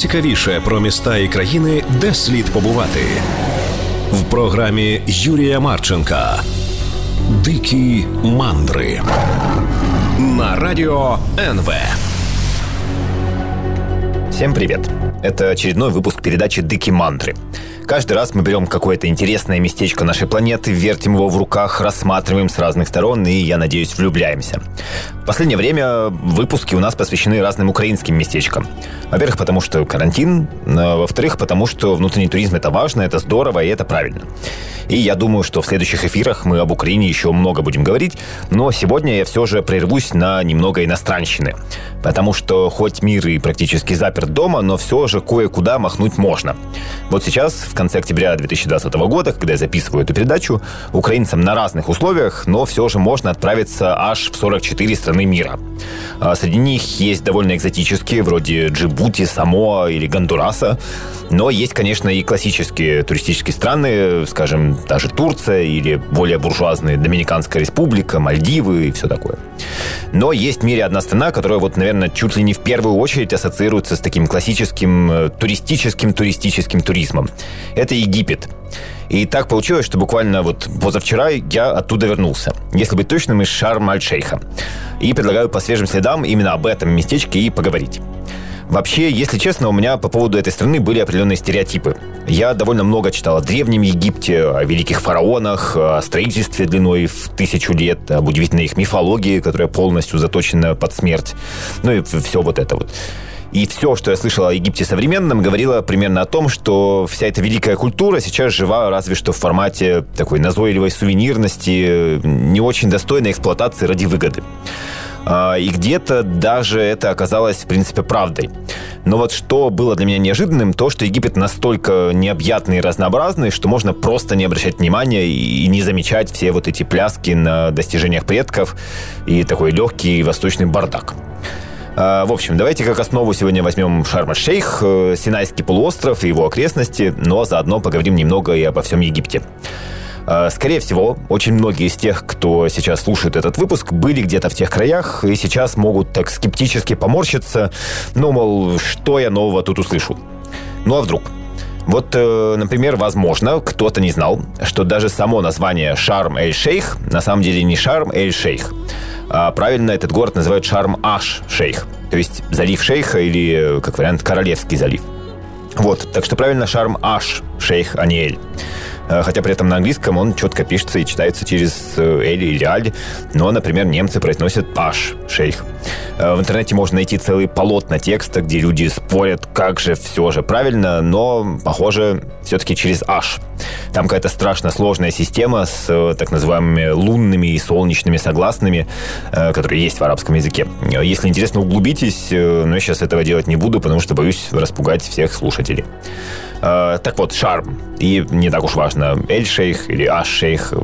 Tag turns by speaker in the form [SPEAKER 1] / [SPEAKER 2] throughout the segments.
[SPEAKER 1] найцікавіше про міста і країни, де слід побувати в програмі Юрія Марченка. Дикі мандри на радіо НВ.
[SPEAKER 2] Всем привет! Это очередной выпуск передачи «Дыки мантры». Каждый раз мы берем какое-то интересное местечко нашей планеты, вертим его в руках, рассматриваем с разных сторон и, я надеюсь, влюбляемся. В последнее время выпуски у нас посвящены разным украинским местечкам. Во-первых, потому что карантин, а во-вторых, потому что внутренний туризм это важно, это здорово и это правильно. И я думаю, что в следующих эфирах мы об Украине еще много будем говорить, но сегодня я все же прервусь на немного иностранщины. Потому что хоть мир и практически заперт дома, но все же кое-куда махнуть можно. Вот сейчас, в конце октября 2020 года, когда я записываю эту передачу, украинцам на разных условиях, но все же можно отправиться аж в 44 страны мира. А среди них есть довольно экзотические, вроде Джибути, Самоа или Гондураса. Но есть, конечно, и классические туристические страны, скажем, та же Турция или более буржуазные Доминиканская республика, Мальдивы и все такое. Но есть в мире одна страна, которая вот, наверное, чуть ли не в первую очередь ассоциируется с таким классическим э, туристическим туристическим туризмом. Это Египет. И так получилось, что буквально вот позавчера я оттуда вернулся. Если быть точным, из Шарм-аль-Шейха. И предлагаю по свежим следам именно об этом местечке и поговорить. Вообще, если честно, у меня по поводу этой страны были определенные стереотипы. Я довольно много читал о Древнем Египте, о великих фараонах, о строительстве длиной в тысячу лет, об удивительной их мифологии, которая полностью заточена под смерть. Ну и все вот это вот. И все, что я слышал о Египте современном, говорило примерно о том, что вся эта великая культура сейчас жива разве что в формате такой назойливой сувенирности, не очень достойной эксплуатации ради выгоды. А, и где-то даже это оказалось, в принципе, правдой. Но вот что было для меня неожиданным, то, что Египет настолько необъятный и разнообразный, что можно просто не обращать внимания и не замечать все вот эти пляски на достижениях предков и такой легкий восточный бардак. А, в общем, давайте как основу сегодня возьмем Шарм-Шейх, э, Синайский полуостров и его окрестности, но заодно поговорим немного и обо всем Египте. А, скорее всего, очень многие из тех, кто сейчас слушает этот выпуск, были где-то в тех краях и сейчас могут так скептически поморщиться, ну, мол, что я нового тут услышу. Ну а вдруг? Вот, э, например, возможно, кто-то не знал, что даже само название Шарм-эль-Шейх на самом деле не Шарм-эль-Шейх. А правильно этот город называют Шарм-Аш-Шейх. То есть залив Шейха или, как вариант, Королевский залив. Вот, так что правильно Шарм-Аш-Шейх, а не Эль. Э, хотя при этом на английском он четко пишется и читается через э, Эль или Аль, но, например, немцы произносят Аш, шейх. Э, в интернете можно найти целые полотна текста, где люди спорят, как же все же правильно, но, похоже, все-таки через Аш. Там какая-то страшно сложная система с так называемыми лунными и солнечными согласными, которые есть в арабском языке. Если интересно, углубитесь, но я сейчас этого делать не буду, потому что боюсь распугать всех слушателей. Э, так вот, шарм. И не так уж важно, Эль-Шейх или Аш-Шейх,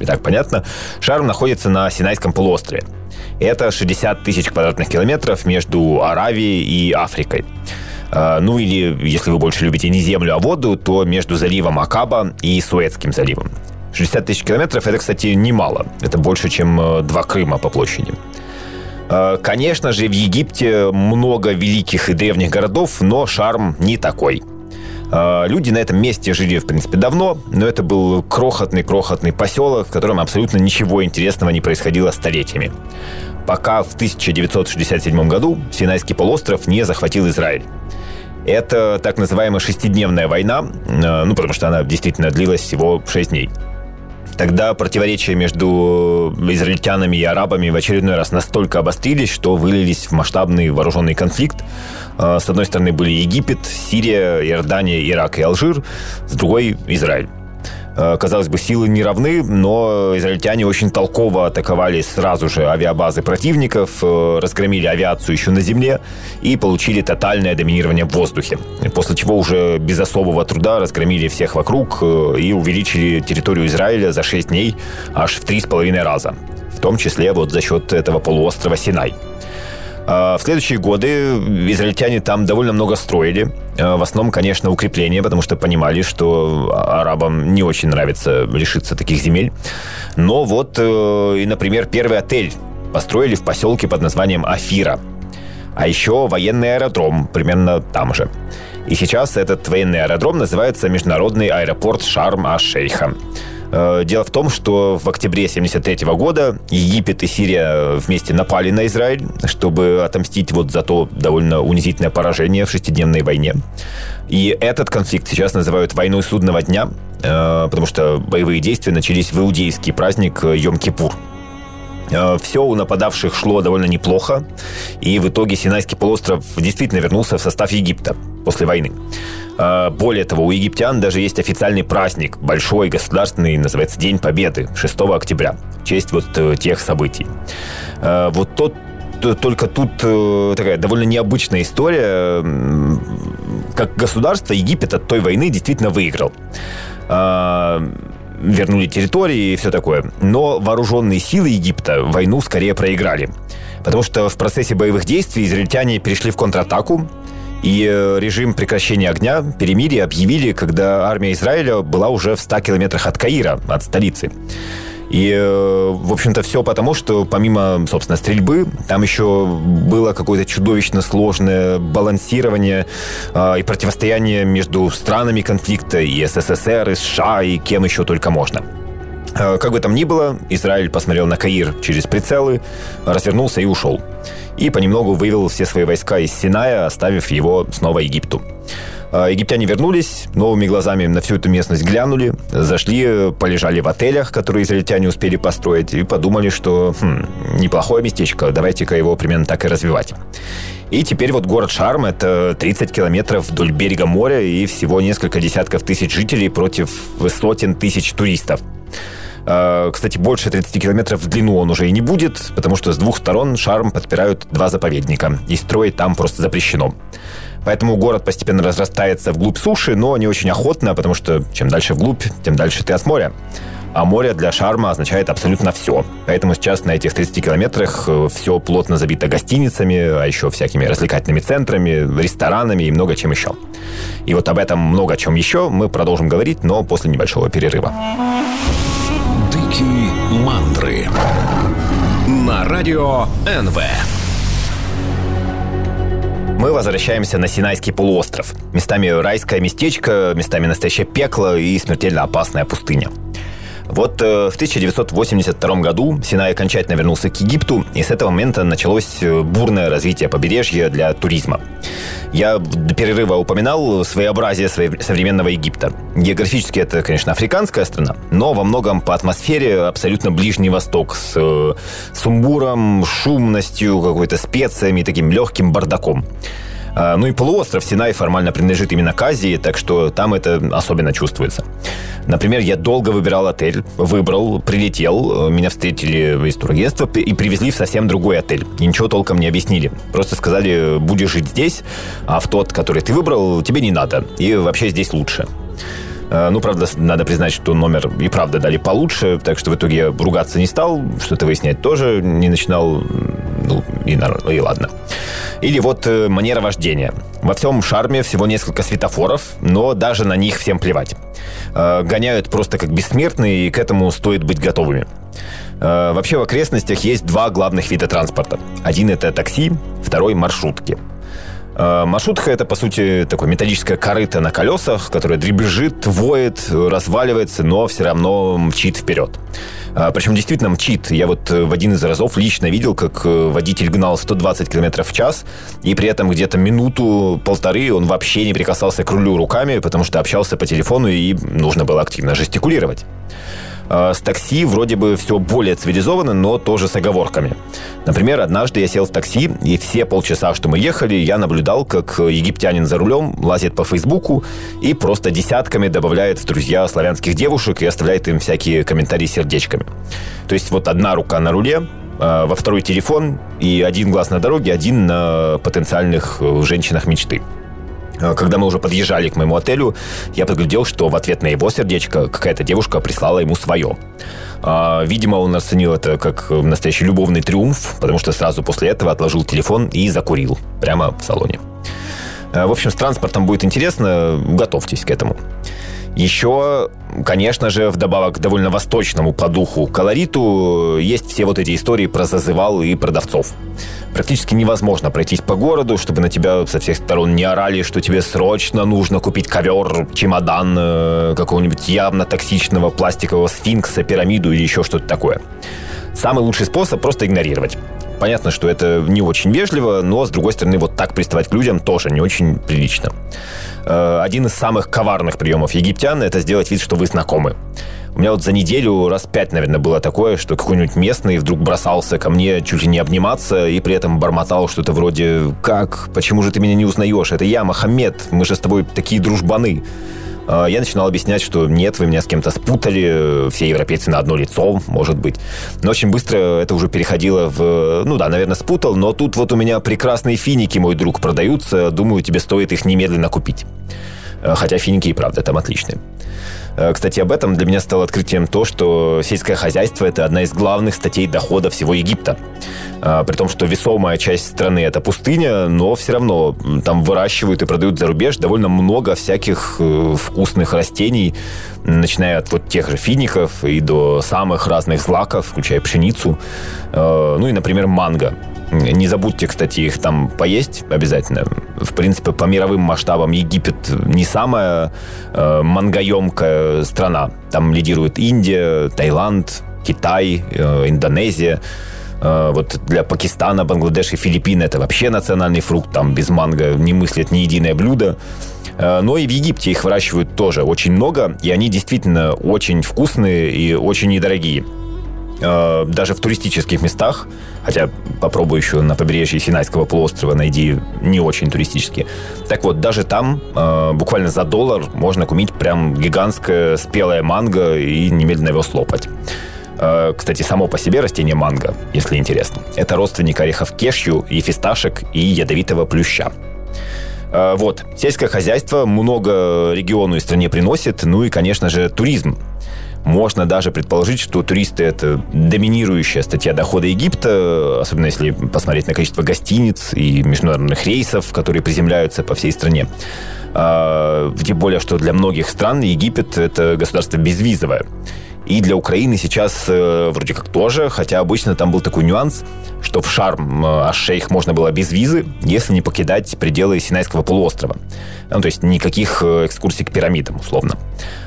[SPEAKER 2] и так понятно. Шарм находится на Синайском полуострове. Это 60 тысяч квадратных километров между Аравией и Африкой. Э, ну или, если вы больше любите не землю, а воду, то между заливом Акаба и Суэцким заливом. 60 тысяч километров – это, кстати, немало. Это больше, чем э, два Крыма по площади. Конечно же, в Египте много великих и древних городов, но шарм не такой – люди на этом месте жили, в принципе, давно, но это был крохотный-крохотный поселок, в котором абсолютно ничего интересного не происходило столетиями. Пока в 1967 году Синайский полуостров не захватил Израиль. Это так называемая шестидневная война, а, ну, потому что она действительно длилась всего шесть дней. Тогда противоречия между израильтянами и арабами в очередной раз настолько обострились, что вылились в масштабный вооруженный конфликт. А, с одной стороны были Египет, Сирия, Иордания, Ирак и Алжир, с другой – Израиль. Э, казалось бы, силы не равны, но израильтяне очень толково атаковали сразу же авиабазы противников, э, разгромили авиацию еще на земле и получили тотальное доминирование в воздухе. После чего уже без особого труда разгромили всех вокруг э, и увеличили территорию Израиля за 6 дней аж в 3,5 раза. В том числе вот за счет этого полуострова Синай. А, в следующие годы израильтяне там довольно много строили. А, в основном, конечно, укрепления, потому что понимали, что арабам не очень нравится лишиться таких земель. Но вот, э, и, например, первый отель построили в поселке под названием Афира. А еще военный аэродром примерно там же. И сейчас этот военный аэродром называется Международный аэропорт Шарм-аш-Шейха. Э, дело в том, что в октябре 1973 года Египет и Сирия вместе напали на Израиль, чтобы отомстить вот за то довольно унизительное поражение в шестидневной войне. И этот конфликт сейчас называют войной судного дня, э, потому что боевые действия начались в иудейский праздник Йом-Кипур. Э, Все у нападавших шло довольно неплохо, и в итоге Синайский полуостров действительно вернулся в состав Египта после войны. Э, более того, у египтян даже есть официальный праздник, большой, государственный, называется День Победы, 6 октября, в честь вот э, тех событий. Вот тот только тут такая довольно необычная история. Как государство Египет от той войны действительно выиграл вернули территории и все такое. Но вооруженные силы Египта войну скорее проиграли. Потому что в процессе боевых действий израильтяне перешли в контратаку, и э, режим прекращения огня, перемирия объявили, когда армия Израиля была уже в 100 километрах от Каира, от столицы. И, э, в общем-то, все потому, что помимо, собственно, стрельбы, там еще было какое-то чудовищно сложное балансирование э, и противостояние между странами конфликта, и СССР, и США, и кем еще только можно. Э, как бы там ни было, Израиль посмотрел на Каир через прицелы, развернулся и ушел. И понемногу вывел все свои войска из Синая, оставив его снова Египту. А, египтяне вернулись, новыми глазами на всю эту местность глянули, зашли, полежали в отелях, которые израильтяне успели построить, и подумали, что хм, неплохое местечко, давайте-ка его примерно так и развивать. И теперь вот город Шарм – это 30 километров вдоль берега моря и всего несколько десятков тысяч жителей против сотен тысяч туристов. А, кстати, больше 30 километров в длину он уже и не будет, потому что с двух сторон Шарм подпирают два заповедника, и строить там просто запрещено. Поэтому город постепенно разрастается вглубь суши, но не очень охотно, потому что чем дальше вглубь, тем дальше ты от моря. А море для шарма означает абсолютно все. Поэтому сейчас на этих 30 километрах э, все плотно забито гостиницами, а еще всякими развлекательными центрами, ресторанами и много чем еще. И вот об этом много чем еще мы продолжим говорить, но после небольшого перерыва.
[SPEAKER 1] Дикие мандры на радио НВ.
[SPEAKER 2] Мы возвращаемся на Синайский полуостров. Местами райское местечко, местами настоящее пекло и смертельно опасная пустыня. Вот э, в 1982 году Синай окончательно вернулся к Египту, и с этого момента началось э, бурное развитие побережья для туризма. Я до перерыва упоминал своеобразие современного Египта. Географически это, конечно, африканская страна, но во многом по атмосфере абсолютно Ближний Восток с э, сумбуром, шумностью, какой-то специями, таким легким бардаком. А, ну и полуостров Синай формально принадлежит именно к Азии, так что там это особенно чувствуется. Например, я долго выбирал отель, выбрал, прилетел, меня встретили из турагентства и привезли в совсем другой отель. И ничего толком не объяснили. Просто сказали, будешь жить здесь, а в тот, который ты выбрал, тебе не надо. И вообще здесь лучше. А, ну, правда, надо признать, что номер и правда дали получше, так что в итоге я ругаться не стал, что-то выяснять тоже не начинал, ну, и, и ладно. Или вот э, манера вождения. Во всем шарме всего несколько светофоров, но даже на них всем плевать. Э, гоняют просто как бессмертные, и к этому стоит быть готовыми. Э, вообще в окрестностях есть два главных вида транспорта. Один это такси, второй маршрутки. Э, маршрутка это, по сути, такое металлическое корыто на колесах, которое дребезжит, воет, разваливается, но все равно мчит вперед. Э, Причем действительно мчит. Я вот э, в один из разов лично видел, как водитель гнал 120 км в час, и при этом где-то минуту-полторы он вообще не прикасался к рулю руками, потому что общался по телефону и нужно было активно жестикулировать. А, с такси вроде бы все более цивилизованно, но тоже с оговорками. Например, однажды я сел в такси, и все полчаса, что мы ехали, я наблюдал, как египтянин за рулем лазит по Фейсбуку и просто десятками добавляет в друзья славянских девушек и оставляет им всякие комментарии сердечками. То есть вот одна рука на руле, а, во второй телефон и один глаз на дороге, один на потенциальных э, женщинах мечты. А, когда мы уже подъезжали к моему отелю, я подглядел, что в ответ на его сердечко какая-то девушка прислала ему свое. А, видимо, он оценил это как настоящий любовный триумф, потому что сразу после этого отложил телефон и закурил прямо в салоне. А, в общем, с транспортом будет интересно, готовьтесь к этому. Еще, конечно же, вдобавок к довольно восточному по духу колориту, есть все вот эти истории про зазывал и продавцов. Практически невозможно пройтись по городу, чтобы на тебя со всех сторон не орали, что тебе срочно нужно купить ковер, чемодан э, какого-нибудь явно токсичного пластикового сфинкса, пирамиду или еще что-то такое. Самый лучший способ просто игнорировать. Понятно, что это не очень вежливо, но, с другой стороны, вот так приставать к людям тоже не очень прилично. Э, один из самых коварных приемов египтян – это сделать вид, что вы знакомы. У меня вот за неделю раз пять, наверное, было такое, что какой-нибудь местный вдруг бросался ко мне чуть ли не обниматься и при этом бормотал что-то вроде «Как? Почему же ты меня не узнаешь? Это я, Мохаммед, мы же с тобой такие дружбаны». А, я начинал объяснять, что нет, вы меня с кем-то спутали, все европейцы на одно лицо, может быть. Но очень быстро это уже переходило в... Ну да, наверное, спутал, но тут вот у меня прекрасные финики, мой друг, продаются. Думаю, тебе стоит их немедленно купить. А, хотя финики и правда там отличные. Э, кстати, об этом для меня стало открытием то, что сельское хозяйство – это одна из главных статей дохода всего Египта. Э, при том, что весомая часть страны – это пустыня, но все равно там выращивают и продают за рубеж довольно много всяких э, вкусных растений, начиная от вот тех же фиников и до самых разных злаков, включая пшеницу. Ну и, например, манго. Не забудьте, кстати, их там поесть обязательно. В принципе, по мировым масштабам Египет не самая э, мангоемкая страна. Там лидирует Индия, Таиланд, Китай, э, Индонезия. Э, вот для Пакистана, Бангладеш и Филиппины это вообще национальный фрукт. Там без манго не мыслят ни единое блюдо. Э, но и в Египте их выращивают тоже очень много, и они действительно очень вкусные и очень недорогие. Э, даже в туристических местах, хотя попробуй еще на побережье Синайского полуострова найди не очень туристические. Так вот, даже там э, буквально за доллар можно купить прям гигантское спелое манго и немедленно его слопать. Э, кстати, само по себе растение манго, если интересно, это родственник орехов кешью и фисташек и ядовитого плюща. Вот, сельское хозяйство много региону и стране приносит, ну и, конечно же, туризм. Можно даже предположить, что туристы – это доминирующая статья дохода Египта, особенно если посмотреть на количество гостиниц и международных рейсов, которые приземляются по всей стране. А, тем более, что для многих стран Египет – это государство безвизовое. И для Украины сейчас э, вроде как тоже, хотя обычно там был такой нюанс, что в Шарм э, Аш-Шейх можно было без визы, если не покидать пределы Синайского полуострова. Ну, то есть никаких э, экскурсий к пирамидам, условно.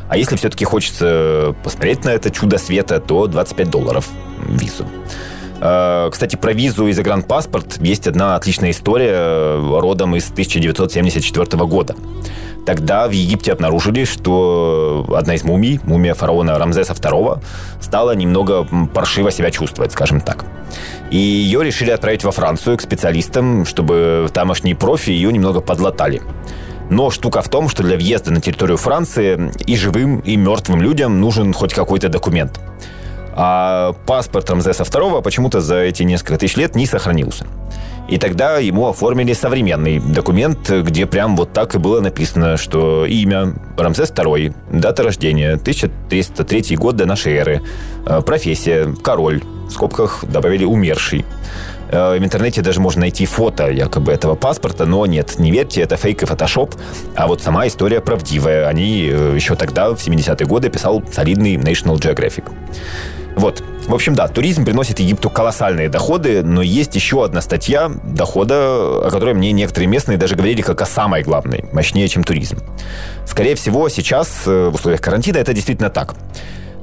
[SPEAKER 2] А если все-таки хочется посмотреть на это чудо света, то 25 долларов визу. Э, кстати, про визу и загранпаспорт есть одна отличная история э, родом из 1974 года. Тогда в Египте обнаружили, что одна из мумий, мумия фараона Рамзеса II, стала немного паршиво себя чувствовать, скажем так. И ее решили отправить во Францию к специалистам, чтобы тамошние профи ее немного подлатали. Но штука в том, что для въезда на территорию Франции и живым, и мертвым людям нужен хоть какой-то документ. А паспорт Рамзеса II почему-то за эти несколько тысяч лет не сохранился. И тогда ему оформили современный документ, где прям вот так и было написано, что имя Рамзес II, дата рождения 1303 год до нашей эры, э, профессия король, в скобках добавили умерший. Э, в интернете даже можно найти фото якобы этого паспорта, но нет, не верьте, это фейк и фотошоп. А вот сама история правдивая. Они э, еще тогда, в 70-е годы, писал солидный National Geographic. Вот. В общем, да, туризм приносит Египту колоссальные доходы, но есть еще одна статья дохода, о которой мне некоторые местные даже говорили как о самой главной, мощнее, чем туризм. Скорее всего, сейчас э, в условиях карантина это действительно так.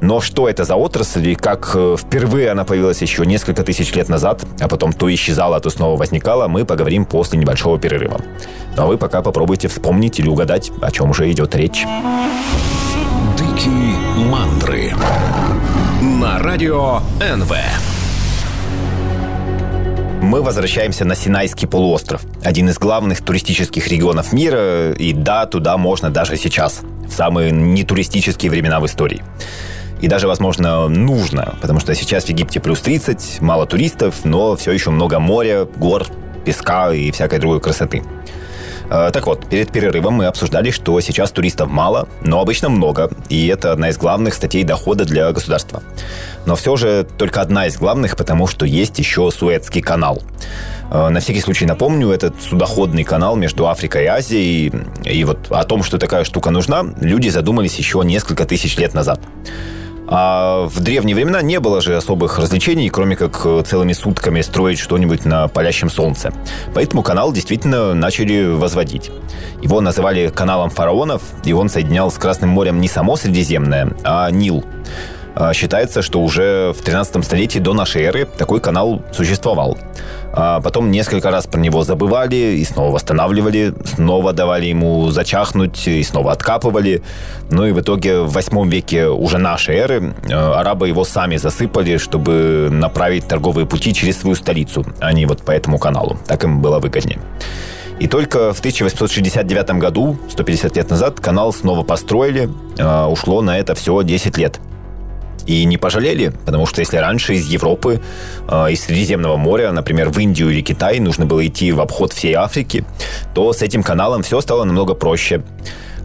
[SPEAKER 2] Но что это за отрасль и как э, впервые она появилась еще несколько тысяч лет назад, а потом то исчезала, то снова возникала, мы поговорим после небольшого перерыва. Ну а вы пока попробуйте вспомнить или угадать, о чем же идет речь.
[SPEAKER 1] Дикие мандры на радио НВ.
[SPEAKER 2] Мы возвращаемся на Синайский полуостров, один из главных туристических регионов мира, и да, туда можно даже сейчас, в самые нетуристические времена в истории и даже, возможно, нужно, потому что сейчас в Египте плюс 30, мало туристов, но все еще много моря, гор, песка и всякой другой красоты. Э, так вот, перед перерывом мы обсуждали, что сейчас туристов мало, но обычно много, и это одна из главных статей дохода для государства. Но все же только одна из главных, потому что есть еще Суэцкий канал. Э, на всякий случай напомню, этот судоходный канал между Африкой и Азией, и вот о том, что такая штука нужна, люди задумались еще несколько тысяч лет назад. А в древние времена не было же особых развлечений, кроме как целыми сутками строить что-нибудь на палящем солнце. Поэтому канал действительно начали возводить. Его называли каналом фараонов, и он соединял с Красным морем не само Средиземное, а Нил. А, считается, что уже в 13 столетии до нашей эры такой канал существовал. А потом несколько раз про него забывали и снова восстанавливали, снова давали ему зачахнуть и снова откапывали. Ну и в итоге в 8 веке уже нашей эры а, арабы его сами засыпали, чтобы направить торговые пути через свою столицу, а не вот по этому каналу. Так им было выгоднее. И только в 1869 году, 150 лет назад, канал снова построили. Ушло на это всего 10 лет – и не пожалели, потому что если раньше из Европы, э, из Средиземного моря, например, в Индию или Китай нужно было идти в обход всей Африки, то с этим каналом все стало намного проще.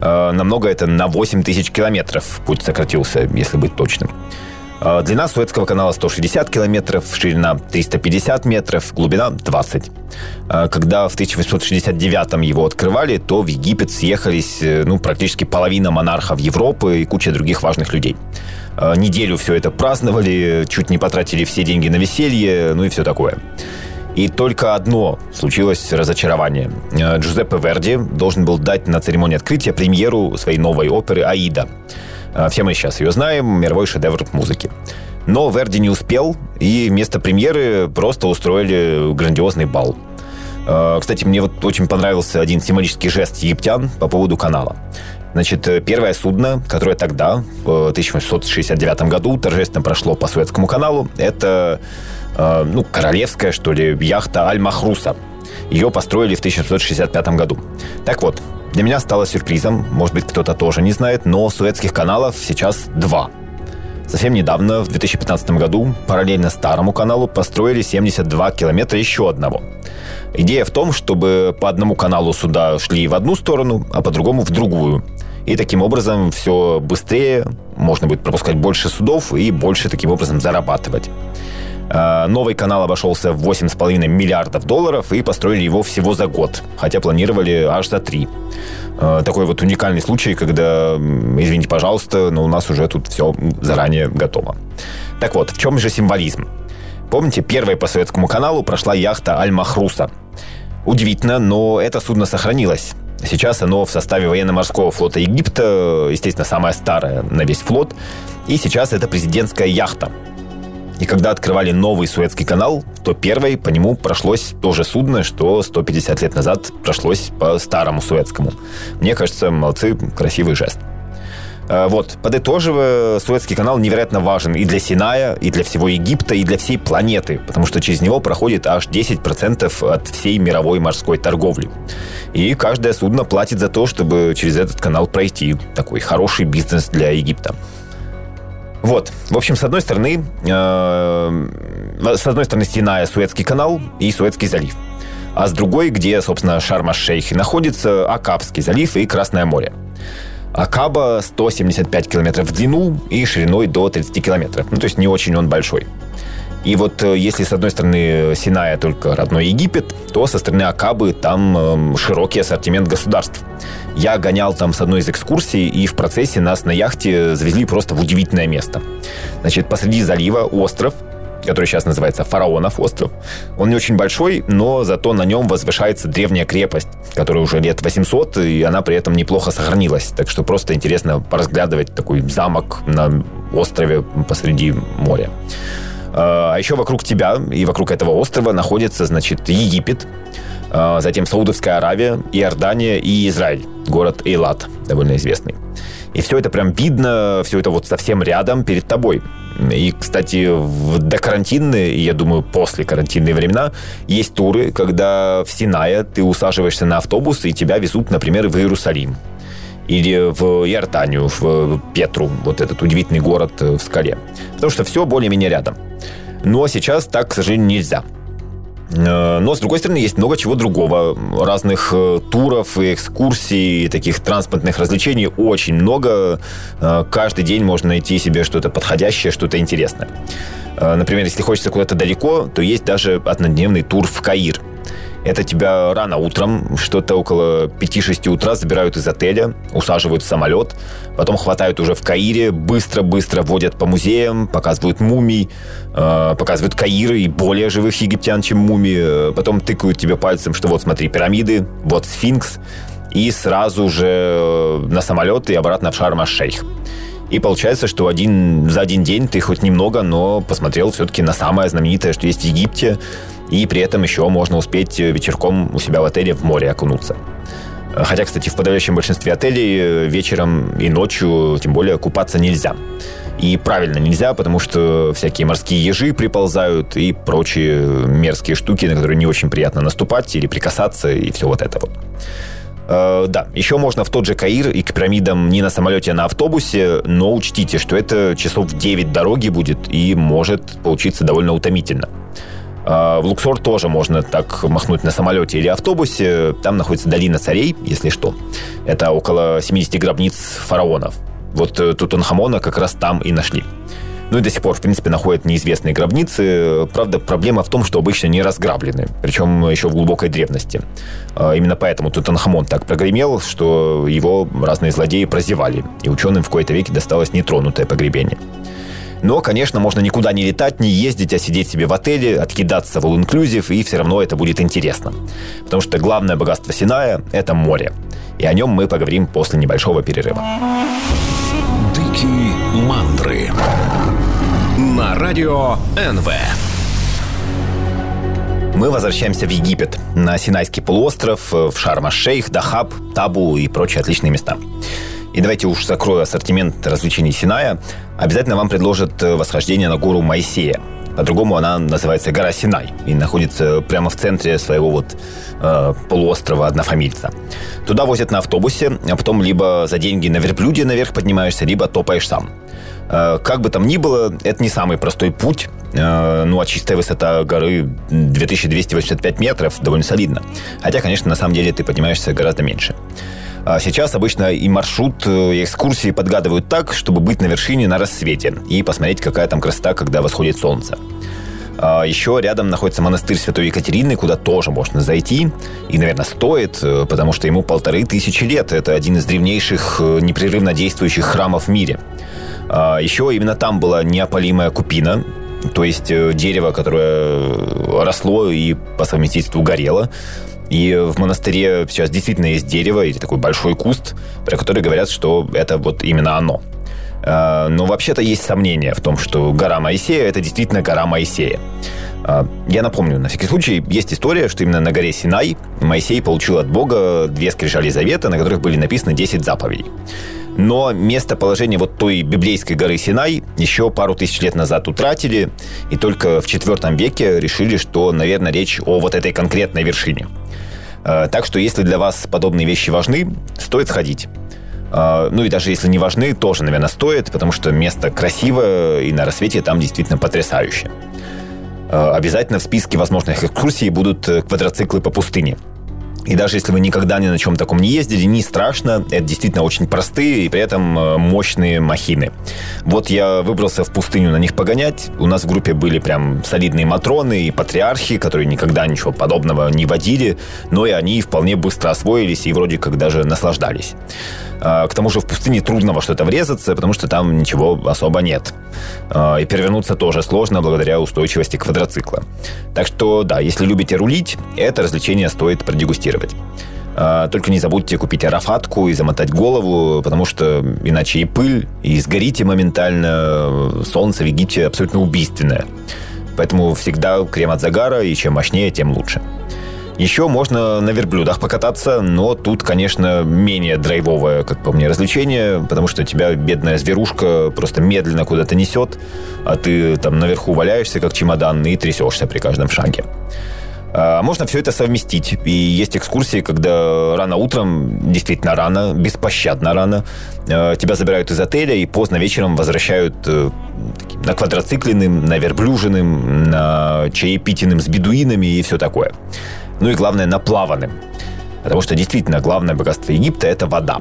[SPEAKER 2] Э, намного это на 8 тысяч километров путь сократился, если быть точным. Э, длина Суэцкого канала 160 километров, ширина 350 метров, глубина 20. Когда в 1869 его открывали, то в Египет съехались ну, практически половина монархов Европы и куча других важных людей. Э, неделю все это праздновали, чуть не потратили все деньги на веселье, ну и все такое. И только одно случилось разочарование. Э, Джузеппе Верди должен был дать на церемонии открытия премьеру своей новой оперы «Аида». Э, все мы сейчас ее знаем, мировой шедевр музыки. Но Верди не успел, и вместо премьеры просто устроили грандиозный бал. Кстати, мне вот очень понравился один символический жест египтян по поводу канала. Значит, э, первое судно, которое тогда, в 1869 году, торжественно прошло по Суэцкому каналу, это, э, ну, королевская, что ли, яхта Аль-Махруса. Ее построили в 1865 году. Так вот, для меня стало сюрпризом, может быть, кто-то тоже не знает, но Суэцких каналов сейчас два. Совсем недавно, в 2015 году, параллельно старому каналу построили 72 километра еще одного – Идея в том, чтобы по одному каналу суда шли в одну сторону, а по другому в другую. И таким образом все быстрее, можно будет пропускать больше судов и больше таким образом зарабатывать. А, новый канал обошелся в 8,5 миллиардов долларов и построили его всего за год, хотя планировали аж за три. А, такой вот уникальный случай, когда, извините, пожалуйста, но у нас уже тут все заранее готово. Так вот, в чем же символизм? Помните, первой по советскому каналу прошла яхта Аль-Махруса. Удивительно, но это судно сохранилось. Сейчас оно в составе военно-морского флота Египта, естественно, самое старое на весь флот. И сейчас это президентская яхта. И когда открывали новый Суэцкий канал, то первой по нему прошлось то же судно, что 150 лет назад прошлось по старому Суэцкому. Мне кажется, молодцы, красивый жест. Э, вот, подытоживая, Суэцкий канал невероятно важен и для Синая, и для всего Египта, и для всей планеты, потому что через него проходит аж 10% от всей мировой морской торговли. И каждое судно платит за то, чтобы через этот канал пройти. Такой хороший бизнес для Египта. Вот, в общем, с одной стороны, э, с одной стороны Синая, Суэцкий канал и Суэцкий залив. А с другой, где, собственно, Шарм-Аш-Шейх находится, Акапский залив и Красное море. Акаба 175 километров в длину и шириной до 30 километров. Ну, то есть не очень он большой. И вот э, если с одной стороны Синая только родной Египет, то со стороны Акабы там э, широкий ассортимент государств. Я гонял там с одной из экскурсий, и в процессе нас на яхте завезли просто в удивительное место. Значит, посреди залива остров, который сейчас называется Фараонов остров. Он не очень большой, но зато на нем возвышается древняя крепость, которая уже лет 800, и она при этом неплохо сохранилась. Так что просто интересно поразглядывать такой замок на острове посреди моря. А еще вокруг тебя и вокруг этого острова находится, значит, Египет, а затем Саудовская Аравия, Иордания и Израиль, город Эйлат, довольно известный. И все это прям видно, все это вот совсем рядом перед тобой. И, кстати, в докарантинные, я думаю, после карантинные времена, есть туры, когда в Синае ты усаживаешься на автобус, и тебя везут, например, в Иерусалим. Или в Иорданию, в Петру, вот этот удивительный город в скале. Потому что все более-менее рядом. Но сейчас так, к сожалению, нельзя. Э, но, с другой стороны, есть много чего другого. Разных э, туров и экскурсий, таких транспортных развлечений очень много. Э, каждый день можно найти себе что-то подходящее, что-то интересное. Например, если хочется куда-то далеко, то есть даже однодневный тур в Каир. Это тебя рано утром, что-то около 5-6 утра забирают из отеля, усаживают в самолет, потом хватают уже в Каире, быстро-быстро водят по музеям, показывают мумий, э, показывают Каиры и более живых египтян, чем мумии, потом тыкают тебе пальцем, что вот смотри, пирамиды, вот сфинкс, и сразу же э, на самолет и обратно в Шарм-аш-Шейх. И получается, что один, за один день ты хоть немного, но посмотрел все-таки на самое знаменитое, что есть в Египте, и при этом еще можно успеть вечерком у себя в отеле в море окунуться. Хотя, кстати, в подавляющем большинстве отелей вечером и ночью, тем более, купаться нельзя. И правильно нельзя, потому что всякие морские ежи приползают и прочие мерзкие штуки, на которые не очень приятно наступать или прикасаться, и все вот это вот. Э, да, еще можно в тот же Каир и к пирамидам не на самолете, а на автобусе, но учтите, что это часов 9 дороги будет и может получиться довольно утомительно. Э, в Луксор тоже можно так махнуть на самолете или автобусе. Там находится долина царей, если что. Это около 70 гробниц фараонов. Вот э, Тутанхамона как раз там и нашли. Ну и до сих пор, в принципе, находят неизвестные гробницы. Правда, проблема в том, что обычно не разграблены, причем еще в глубокой древности. А, именно поэтому Тутанхамон так прогремел, что его разные злодеи прозевали, и ученым в кои-то веке досталось нетронутое погребение. Но, конечно, можно никуда не летать, не ездить, а сидеть себе в отеле, откидаться в all inclusive, и все равно это будет интересно. Потому что главное богатство Синая – это море. И о нем мы поговорим после небольшого перерыва.
[SPEAKER 1] Дикие мандры на радио НВ.
[SPEAKER 2] Мы возвращаемся в Египет, на Синайский полуостров, в Шарм-Шейх, Дахаб, Табу и прочие отличные места. И давайте уж закрою ассортимент развлечений Синая. Обязательно вам предложат восхождение на гору Моисея. По-другому она называется гора Синай и находится прямо в центре своего вот э, полуострова однофамильца. Туда возят на автобусе, а потом либо за деньги на верблюде наверх поднимаешься, либо топаешь сам. Э, как бы там ни было, это не самый простой путь. Э, ну, а чистая высота горы 2285 метров довольно солидно. Хотя, конечно, на самом деле ты поднимаешься гораздо меньше. А сейчас обычно и маршрут, э, и экскурсии подгадывают так, чтобы быть на вершине на рассвете и посмотреть, какая там красота, когда восходит солнце. А еще рядом находится монастырь Святой Екатерины, куда тоже можно зайти. И, наверное, стоит, потому что ему полторы тысячи лет. Это один из древнейших непрерывно действующих храмов в мире. А, еще именно там была неопалимая купина, то есть э, дерево, которое росло и по совместительству горело. И в монастыре сейчас действительно есть дерево или такой большой куст, про который говорят, что это вот именно оно. А, но вообще-то есть сомнения в том, что гора Моисея – это действительно гора Моисея. А, я напомню, на всякий случай, есть история, что именно на горе Синай Моисей получил от Бога две скрижали завета, на которых были написаны 10 заповедей. Но местоположение вот той библейской горы Синай еще пару тысяч лет назад утратили, и только в IV веке решили, что, наверное, речь о вот этой конкретной вершине. Э, так что, если для вас подобные вещи важны, стоит сходить. Э, ну и даже если не важны, тоже, наверное, стоит, потому что место красивое, и на рассвете там действительно потрясающе. Э, обязательно в списке возможных экскурсий будут квадроциклы по пустыне – и даже если вы никогда ни на чем таком не ездили, не страшно. Это действительно очень простые и при этом э, мощные махины. Вот я выбрался в пустыню на них погонять. У нас в группе были прям солидные матроны и патриархи, которые никогда ничего подобного не водили, но и они вполне быстро освоились и вроде как даже наслаждались. А, к тому же в пустыне трудно во что-то врезаться, потому что там ничего особо нет. А, и перевернуться тоже сложно благодаря устойчивости квадроцикла. Так что, да, если любите рулить, это развлечение стоит продегустировать. А, только не забудьте купить арафатку и замотать голову, потому что иначе и пыль, и сгорите моментально. Солнце в Египте абсолютно убийственное. Поэтому всегда крем от загара, и чем мощнее, тем лучше. Еще можно на верблюдах покататься, но тут, конечно, менее драйвовое, как по мне, развлечение, потому что тебя бедная зверушка просто медленно куда-то несет, а ты там наверху валяешься, как чемодан, и трясешься при каждом шаге. А можно все это совместить. И есть экскурсии, когда рано утром, действительно рано, беспощадно рано, э, тебя забирают из отеля и поздно вечером возвращают э, на квадроцикленным, на верблюжиным, на чаепитиным с бедуинами и все такое ну и главное, наплаванным. Потому что действительно главное богатство Египта – это вода.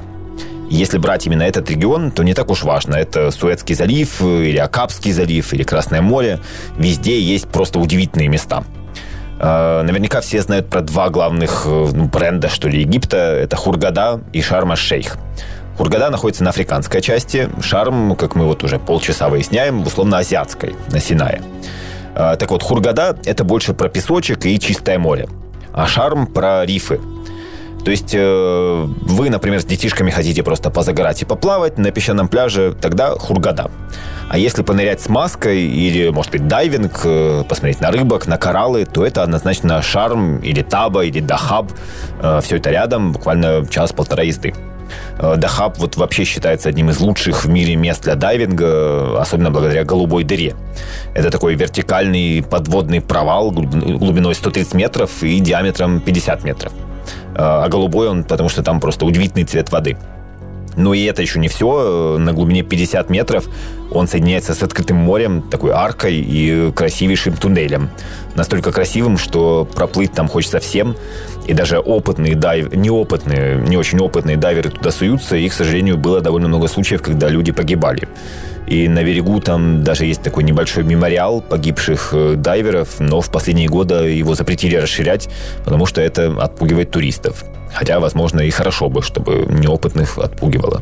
[SPEAKER 2] Если брать именно этот регион, то не так уж важно. Это Суэцкий залив, или Акапский залив, или Красное море. Везде есть просто удивительные места. Э, наверняка все знают про два главных э, ну, бренда, что ли, Египта. Это Хургада и Шарм-Шейх. Хургада находится на африканской части, Шарм, как мы вот уже полчаса выясняем, условно-азиатской, на Синае. Э, так вот, Хургада – это больше про песочек и чистое море, а Шарм – про рифы. То есть вы, например, с детишками хотите просто позагорать и поплавать на песчаном пляже, тогда Хургада. А если понырять с маской или, может быть, дайвинг, э, посмотреть на рыбок, на кораллы, то это однозначно шарм или таба или дахаб. Э, Все это рядом, буквально час-полтора езды. Э, Дахаб вот вообще считается одним из лучших в мире мест для дайвинга, особенно благодаря голубой дыре. Это такой вертикальный подводный провал глубиной 130 метров и диаметром 50 метров. А голубой он, потому что там просто удивительный цвет воды. Но и это еще не все. На глубине 50 метров он соединяется с открытым морем, такой аркой и красивейшим туннелем. Настолько красивым, что проплыть там хочется всем. И даже опытные дайв... неопытные, не очень опытные дайверы туда суются. И, к сожалению, было довольно много случаев, когда люди погибали. И на берегу там даже есть такой небольшой мемориал погибших э, дайверов, но в последние годы его запретили расширять, потому что это отпугивает туристов. Хотя, возможно, и хорошо бы, чтобы неопытных отпугивало.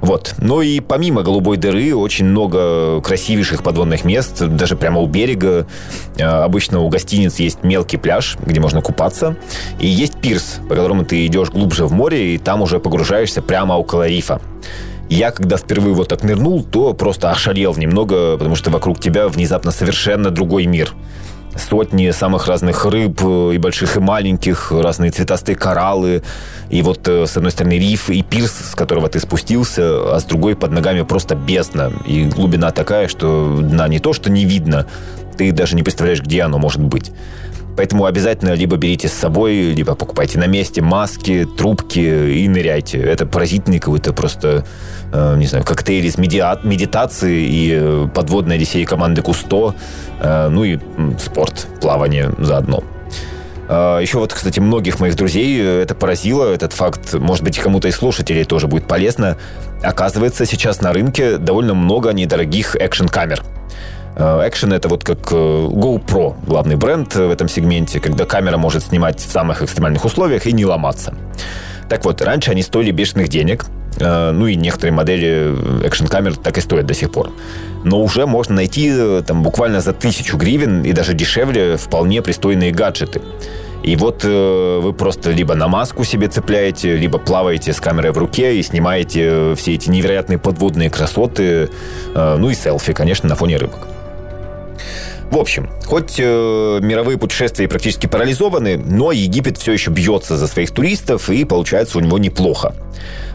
[SPEAKER 2] Вот. Ну и помимо голубой дыры очень много красивейших подводных мест, даже прямо у берега. Э, обычно у гостиниц есть мелкий пляж, где можно купаться. И есть пирс, по которому ты идешь глубже в море, и там уже погружаешься прямо около рифа. Я, когда впервые вот так нырнул, то просто ошалел немного, потому что вокруг тебя внезапно совершенно другой мир сотни самых разных рыб, э, и больших, и маленьких, разные цветастые кораллы, и вот э, с одной стороны риф и пирс, с которого ты спустился, а с другой под ногами просто бездна, и глубина такая, что дна не то, что не видно, ты даже не представляешь, где оно может быть. Поэтому обязательно либо берите с собой, либо покупайте на месте маски, трубки и ныряйте. Это поразительный какой-то просто, э, не знаю, коктейль из медиа- медитации и э, подводной Одиссеи команды Кусто, э, ну и спорт, плавание заодно. Еще вот, кстати, многих моих друзей это поразило, этот факт, может быть, кому-то из слушателей тоже будет полезно. Оказывается, сейчас на рынке довольно много недорогих экшн-камер – Action это вот как э, GoPro, главный бренд в этом сегменте, когда камера может снимать в самых экстремальных условиях и не ломаться. Так вот, раньше они стоили бешеных денег, э, ну и некоторые модели экшн-камер так и стоят до сих пор. Но уже можно найти э, там буквально за тысячу гривен и даже дешевле вполне пристойные гаджеты. И вот э, вы просто либо на маску себе цепляете, либо плаваете с камерой в руке и снимаете все эти невероятные подводные красоты, э, ну и селфи, конечно, на фоне рыбок. В общем, хоть э, мировые путешествия практически парализованы, но Египет все еще бьется за своих туристов, и получается у него неплохо.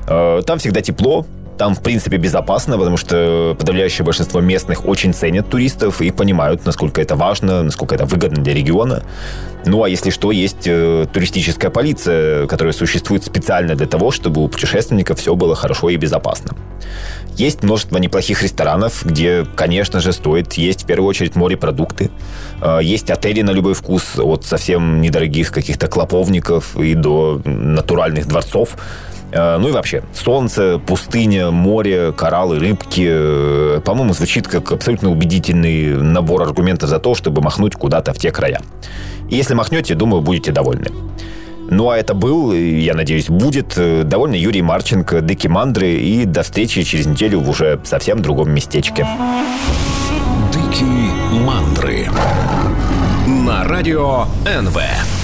[SPEAKER 2] Э, там всегда тепло, там, в принципе, безопасно, потому что подавляющее большинство местных очень ценят туристов и понимают, насколько это важно, насколько это выгодно для региона. Ну, а если что, есть э, туристическая полиция, которая существует специально для того, чтобы у путешественников все было хорошо и безопасно. Есть множество неплохих ресторанов, где, конечно же, стоит есть в первую очередь морепродукты. Э, есть отели на любой вкус, от совсем недорогих каких-то клоповников и до натуральных дворцов. Э, ну и вообще, солнце, пустыня, море, кораллы, рыбки. Э, по-моему, звучит как абсолютно убедительный набор аргументов за то, чтобы махнуть куда-то в те края. И если махнете, думаю, будете довольны. Ну а это был, я надеюсь, будет э, довольно Юрий Марченко, Дыки Мандры. И до встречи через неделю в уже совсем другом местечке.
[SPEAKER 1] Дыки Мандры на радио НВ.